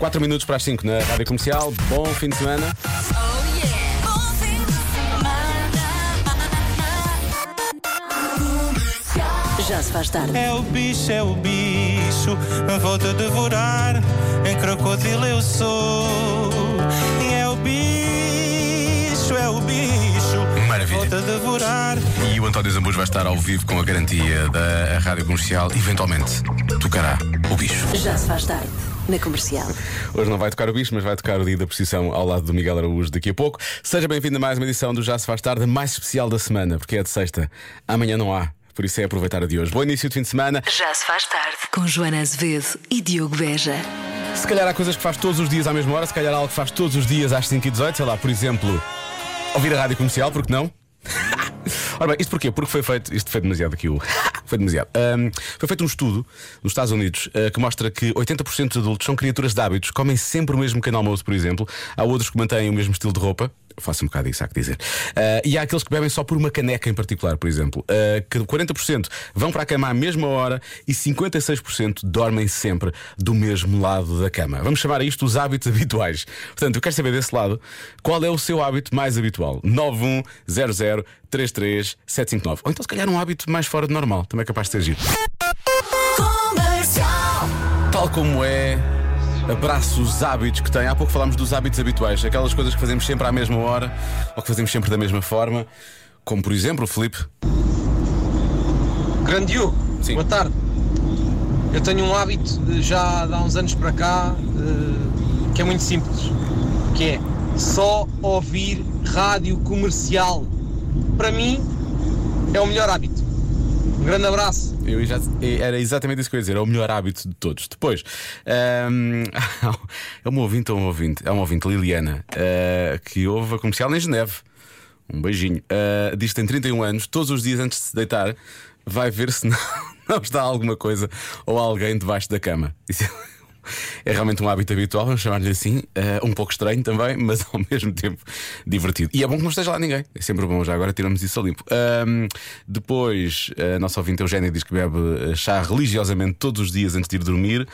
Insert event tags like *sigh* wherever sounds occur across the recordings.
4 minutos para as 5 na Rádio Comercial. Bom fim de semana. Já se faz tarde. É o bicho, é o bicho, vou-te devorar. Em crocodilo eu sou. É o bicho, é o bicho, Maravilha. vou-te devorar. O António Zambujo vai estar ao vivo com a garantia da Rádio Comercial. Eventualmente tocará o bicho. Já se faz tarde. Na comercial. Hoje não vai tocar o bicho, mas vai tocar o dia da precisão ao lado do Miguel Araújo daqui a pouco. Seja bem-vindo a mais uma edição do Já Se Faz Tarde, a mais especial da semana, porque é de sexta. Amanhã não há. Por isso é aproveitar a de hoje. Bom início de fim de semana. Já se faz tarde. Com Joana Azevedo e Diogo Beja. Se calhar há coisas que faz todos os dias à mesma hora, se calhar há algo que faz todos os dias às 5h18, sei lá, por exemplo, ouvir a rádio comercial, porque não? Ora bem, isto porquê? Porque foi feito, isto foi demasiado aqui o. Foi demasiado. Ahm, foi feito um estudo nos Estados Unidos ah, que mostra que 80% dos adultos são criaturas de hábitos, comem sempre o mesmo pequeno almoço, por exemplo. Há outros que mantêm o mesmo estilo de roupa. Eu faço um bocado isso, há que dizer. Ah, e há aqueles que bebem só por uma caneca em particular, por exemplo. Ah, que 40% vão para a cama à mesma hora e 56% dormem sempre do mesmo lado da cama. Vamos chamar a isto os hábitos habituais. Portanto, eu quero saber desse lado qual é o seu hábito mais habitual. 9100 33759. Ou então, se calhar, um hábito mais fora de normal. Também é capaz de ser giro. Tal como é. Abraço os hábitos que tem. Há pouco falámos dos hábitos habituais, aquelas coisas que fazemos sempre à mesma hora ou que fazemos sempre da mesma forma. Como por exemplo, o Felipe. Grande Diogo, Sim. boa tarde. Eu tenho um hábito já há uns anos para cá eh, que é muito simples, que é só ouvir rádio comercial. Para mim é o melhor hábito. Um grande abraço. Eu já, era exatamente isso que eu ia dizer, é o melhor hábito de todos. Depois, ahm, *laughs* é uma ouvinte, é um ouvinte, é uma ouvinte, Liliana, ah, que ouve a comercial em Geneve. Um beijinho. Ah, diz que tem 31 anos, todos os dias antes de se deitar, vai ver se não, *laughs* não está alguma coisa ou alguém debaixo da cama. Isso é- realmente um hábito habitual, vamos chamar-lhe assim, eh, um pouco estranho também, *laughs* mas ao mesmo tempo divertido. E é bom que não esteja lá ninguém, é sempre bom, já agora tiramos isso a limpo. Depois, a nossa ouvinte Eugénia diz que bebe eh, chá religiosamente todos os dias antes de ir dormir.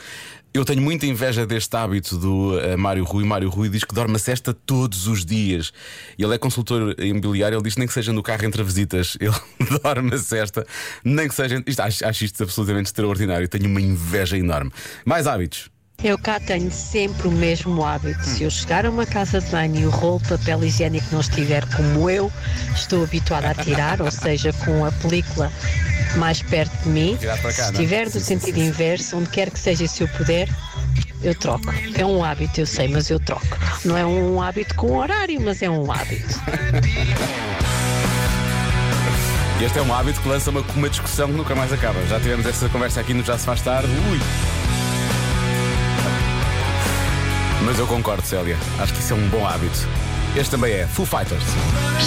Eu tenho muita inveja deste hábito do eh, Mário Rui. Mário Rui diz que dorme a cesta todos os dias. Ele é consultor imobiliário, ele diz que nem que seja no carro entre visitas, *laughs* ele dorme a cesta, nem que seja. Isto, acho, acho isto absolutamente extraordinário. Tenho uma inveja enorme. Mais hábitos. Eu cá tenho sempre o mesmo hábito. Se eu chegar a uma casa de banho e o rolo de papel higiênico não estiver como eu estou habituada a tirar, ou seja, com a película mais perto de mim, cá, se não é? estiver do Sim, sentido sim, sim. inverso, onde quer que seja, se eu puder, eu troco. É um hábito, eu sei, mas eu troco. Não é um hábito com horário, mas é um hábito. Este é um hábito que lança uma, uma discussão que nunca mais acaba. Já tivemos essa conversa aqui no Já Se Faz Tarde. Ui! Mas eu concordo, Célia. Acho que isso é um bom hábito. Este também é Foo Fighters.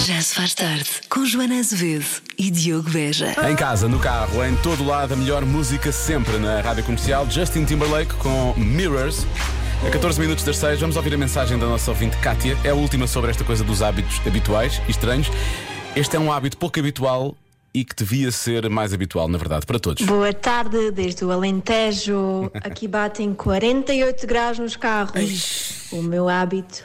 Já se faz tarde. Com Joana Azevedo e Diogo Beja. Em casa, no carro, em todo lado, a melhor música sempre na rádio comercial. Justin Timberlake com Mirrors. A 14 minutos das 6, vamos ouvir a mensagem da nossa ouvinte Kátia. É a última sobre esta coisa dos hábitos habituais e estranhos. Este é um hábito pouco habitual e que devia ser mais habitual, na verdade, para todos. Boa tarde, desde o Alentejo. Aqui batem 48 graus nos carros. O meu hábito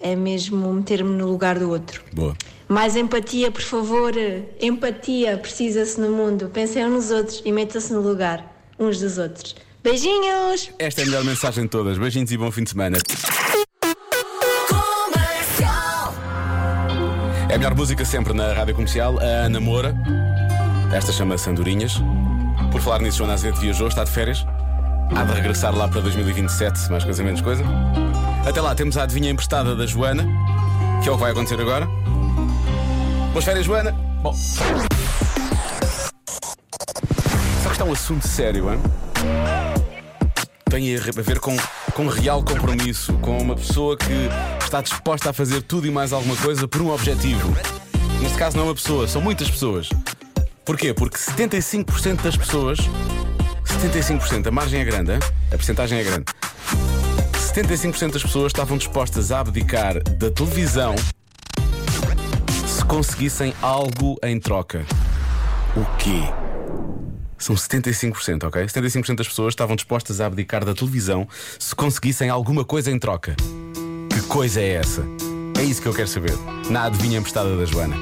é mesmo meter-me no lugar do outro. Boa. Mais empatia, por favor. Empatia precisa-se no mundo. Pensem nos outros e metam-se no lugar uns dos outros. Beijinhos! Esta é a melhor mensagem de todas. Beijinhos e bom fim de semana. A melhor música sempre na rádio comercial. A Ana Moura. Esta chama-se Andorinhas. Por falar nisso, Joana Azevedo viajou, está de férias. Há de regressar lá para 2027, mais coisa menos coisa. Até lá temos a adivinha emprestada da Joana, que é o que vai acontecer agora. Boas férias, Joana. Bom. Só que está um assunto sério, hein? tem a ver com, com real compromisso, com uma pessoa que está disposta a fazer tudo e mais alguma coisa por um objetivo. Neste caso, não é uma pessoa, são muitas pessoas. Porquê? Porque 75% das pessoas, 75%, a margem é grande, a percentagem é grande. 75% das pessoas estavam dispostas a abdicar da televisão se conseguissem algo em troca. O quê? São 75%, ok? 75% das pessoas estavam dispostas a abdicar da televisão se conseguissem alguma coisa em troca. Coisa é essa? É isso que eu quero saber. Na adivinha emprestada da Joana.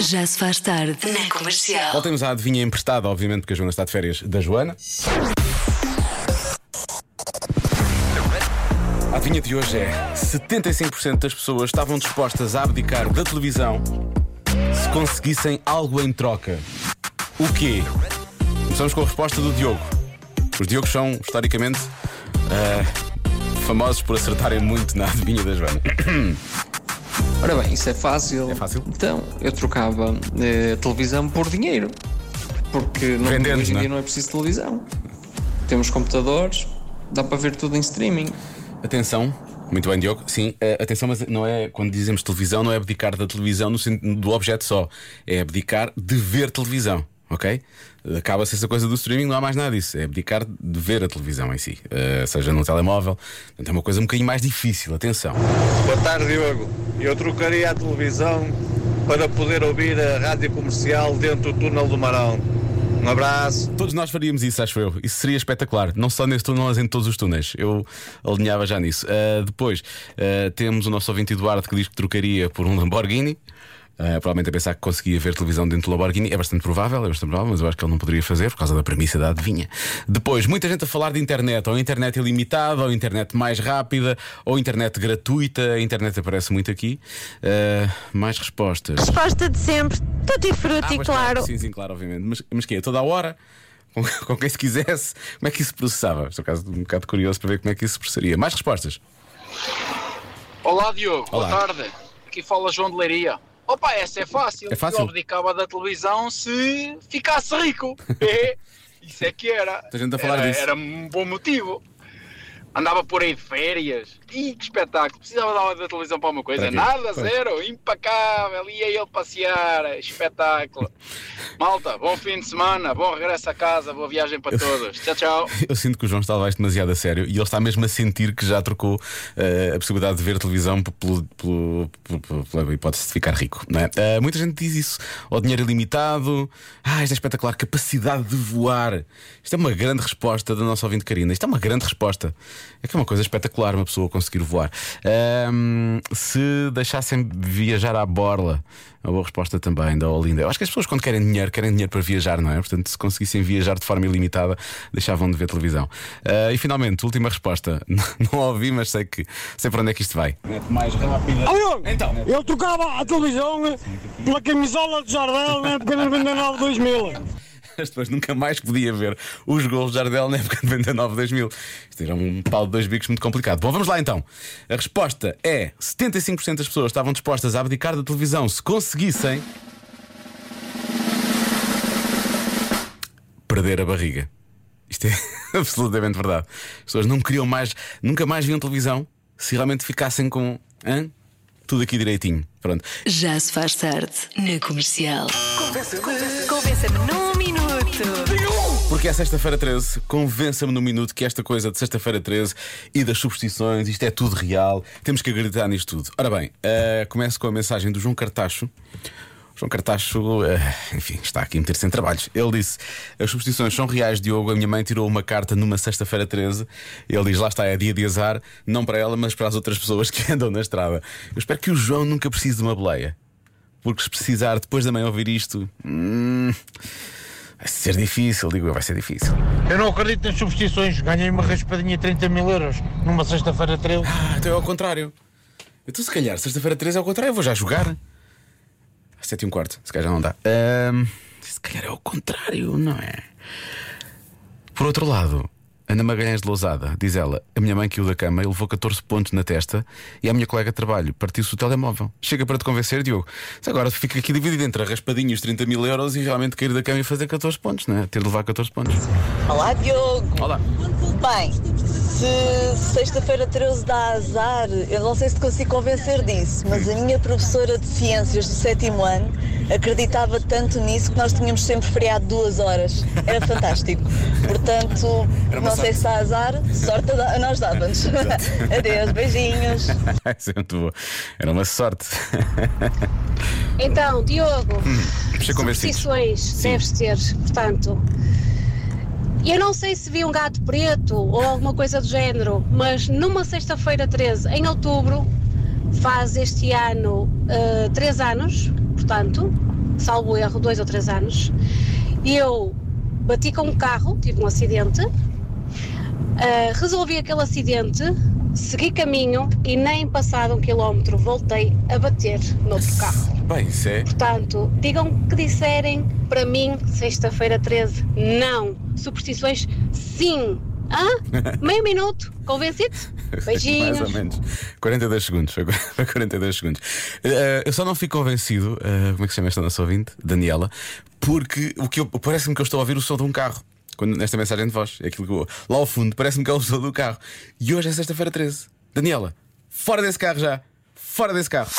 Já se faz tarde na comercial. Voltemos à adivinha emprestada, obviamente, porque a Joana está de férias da Joana. A adivinha de hoje é: 75% das pessoas estavam dispostas a abdicar da televisão se conseguissem algo em troca. O quê? Começamos com a resposta do Diogo. Os Diogos são, historicamente, ah, famosos por acertarem muito na adivinha da Joana. *coughs* Ora bem, isso é fácil. É fácil? Então, eu trocava eh, a televisão por dinheiro. Porque não, Vendendo, hoje em é? dia não é preciso televisão. Temos computadores, dá para ver tudo em streaming. Atenção, muito bem, Diogo. Sim, eh, atenção, mas não é quando dizemos televisão, não é abdicar da televisão no sentido do objeto só, é abdicar de ver televisão, ok? Acaba-se essa coisa do streaming, não há mais nada disso. É abdicar de ver a televisão em si, eh, seja num telemóvel. Portanto, é uma coisa um bocadinho mais difícil. Atenção. Boa tarde, Diogo. Eu trocaria a televisão para poder ouvir a rádio comercial dentro do túnel do Marão. Um abraço. Todos nós faríamos isso, acho eu. Isso seria espetacular. Não só nesse túnel, mas em todos os túneis. Eu alinhava já nisso. Uh, depois, uh, temos o nosso ouvinte Eduardo que diz que trocaria por um Lamborghini. Uh, provavelmente a pensar que conseguia ver televisão dentro do Lamborghini. É bastante provável, é bastante provável, mas eu acho que ele não poderia fazer por causa da premissa da adivinha. Depois, muita gente a falar de internet, ou internet ilimitada, ou internet mais rápida, ou internet gratuita. A internet aparece muito aqui. Uh, mais respostas. Resposta de sempre, tutti Ah, frutti, pois claro. Sim, sim, claro, obviamente. Mas, mas que é? Toda a hora? Com, *laughs* com quem se quisesse? Como é que isso se processava? Estou caso um bocado curioso para ver como é que isso se processaria. Mais respostas. Olá Diogo, Olá. boa tarde. Aqui fala João de Leiria. Opa, essa é fácil. É fácil? Eu abdicava da televisão se ficasse rico. *laughs* É, isso é que era. Muita gente a falar era, disso. era um bom motivo. Andava por aí de férias. Ih, que espetáculo. Precisava da, da televisão para uma coisa. Para? Nada, zero. Impecável. Ia ele passear. Espetáculo. *laughs* Malta, bom fim de semana. Bom regresso a casa. Boa viagem para todos. Tchau, tchau. *laughs* Eu sinto que o João está isto demasiado a sério e ele está mesmo a sentir que já trocou eh, a possibilidade de ver televisão pelo- pelo- pelo- pela hipótese de ficar rico. Não é? Eh, muita gente diz isso. Ou dinheiro ilimitado. Ah, isto é espetacular. Capacidade de voar. Isto é uma grande resposta da nossa ouvinte Karina. Isto é uma grande resposta. É que é uma coisa espetacular uma pessoa conseguir voar. Ahm, se deixassem viajar à borla. É Uma boa resposta também da Olinda. Eu acho que as pessoas, quando querem dinheiro, querem dinheiro para viajar, não é? Portanto, se conseguissem viajar de forma ilimitada, deixavam de ver televisão. Ah, e finalmente, última resposta. *laughs* Não ouvi, mas sei que sei para onde é que isto vai. Mais rápida. Então, Eu trocava a televisão pela camisola de Jardel na época de 99 2000. Mas depois nunca mais podia ver os gols de Jardel na época de 99 2000. Isto era um pau de dois bicos muito complicado. Bom, vamos lá então. A resposta é: 75% das pessoas estavam dispostas a abdicar da televisão se conseguissem perder a barriga. Isto é *laughs* absolutamente verdade. As pessoas não queriam mais, nunca mais viam televisão se realmente ficassem com hã? Tudo aqui direitinho. Pronto. Já se faz tarde na comercial. Convença-me num minuto. Porque é sexta-feira 13, convença-me no minuto que esta coisa de sexta-feira 13 e das superstições, isto é tudo real, temos que acreditar nisto tudo. Ora bem, eh, começo com a mensagem do João Cartacho. João Cartacho, eh, enfim, está aqui a meter-se em trabalhos. Ele disse: As superstições são reais, Diogo. A minha mãe tirou uma carta numa sexta-feira 13. Ele diz: Lá está, é dia de azar, não para ela, mas para as outras pessoas que *laughs* andam na estrada. Eu espero que o João nunca precise de uma boleia. Porque se precisar, depois da mãe ouvir isto, hum, vai ser difícil, digo eu, vai ser difícil. Eu não acredito nas substituições. Ganhei uma raspadinha de 30 mil euros numa sexta-feira 13. Ah, então é ao contrário. Então, se calhar, sexta-feira 13 é ao contrário, eu vou já jogar. Às 7 e um quarto, se calhar já não dá. Ahm, se calhar é ao contrário, não é? Por outro lado, Ana Magalhães de Lousada, diz ela: A minha mãe caiu da cama e levou 14 pontos na testa e a minha colega de trabalho partiu-se o telemóvel. Chega para te convencer, Diogo. Mas Agora fica aqui dividido entre a raspadinha e os 30 mil euros e realmente cair da cama e fazer 14 pontos, não é? Ter de levar 14 pontos. Olá, Diogo. Olá. Bem, se sexta-feira 13 dá azar, eu não sei se consigo convencer disso, mas a minha professora de ciências do sétimo ano acreditava tanto nisso que nós tínhamos sempre feriado duas horas. Era fantástico. Portanto, não sei sorte. se dá azar, sorte a nós dávamos. *laughs* Adeus, beijinhos. *laughs* Isso é muito bom. Era uma sorte. Então, Diogo, convencido. superstições deves ter, portanto, Eu não sei se vi um gato preto ou alguma coisa do género, mas numa sexta-feira 13, em outubro, faz este ano uh, três anos, portanto, salvo erro, dois ou três anos, eu bati com um carro, tive um acidente, uh, resolvi aquele acidente, segui caminho e nem passado um quilómetro voltei a bater no outro carro. Bem, isso é. Portanto, digam o que disserem, para mim, sexta-feira 13, não. Superstições, sim. Hã? *laughs* Meio minuto, convencido? Beijinhos. Mais ou menos. 42 segundos. Foi *laughs* foi 42 segundos. Eh, eu só não fico convencido, eh, como é que se chama esta nossa ouvinte? Daniela, porque o que eu- parece-me que eu estou a ouvir o som de um carro. Quando, nesta mensagem de voz, é aquilo que eu- lá ao fundo, parece-me que é o som do carro. E hoje é sexta-feira 13. Daniela, fora desse carro já. Fora desse carro.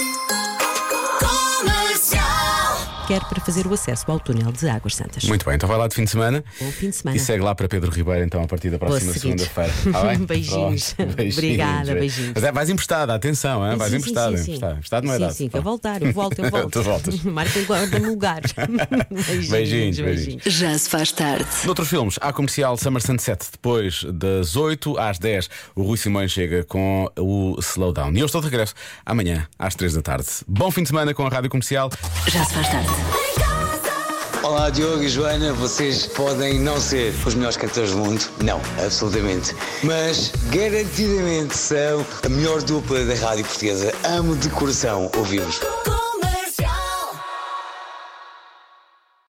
Quer para fazer o acesso ao túnel de Águas Santas. Muito bem, então vai lá de fim de semana. Bom fim de semana. E segue lá para Pedro Ribeiro, então, a partir da próxima segunda-feira. Tá? *laughs* Beijinhos. *laughs* Pronto. Obrigada, beijinhos. Mas é, vais emprestada, atenção, hein? vais Sim, sim, emprestada. sim, sim. emprestada. Não é sim, dado. sim, que eu voltar, eu volto, eu *laughs* volto. tu voltas. Marca guarda-me lugar. beijinhos, Beijinhos, beijinhos. Já se faz tarde. Noutros filmes, há comercial Summer Sunset. Depois das 8 às 10, o Rui Simões chega com o Slowdown. E eu estou de regresso amanhã, às 3 da tarde. Bom fim de semana com a Rádio Comercial. Já se faz tarde. Olá Diogo e Joana, vocês podem não ser os melhores cantores do mundo, não, absolutamente, mas garantidamente são a melhor dupla da rádio portuguesa. Amo de coração ouvir-vos.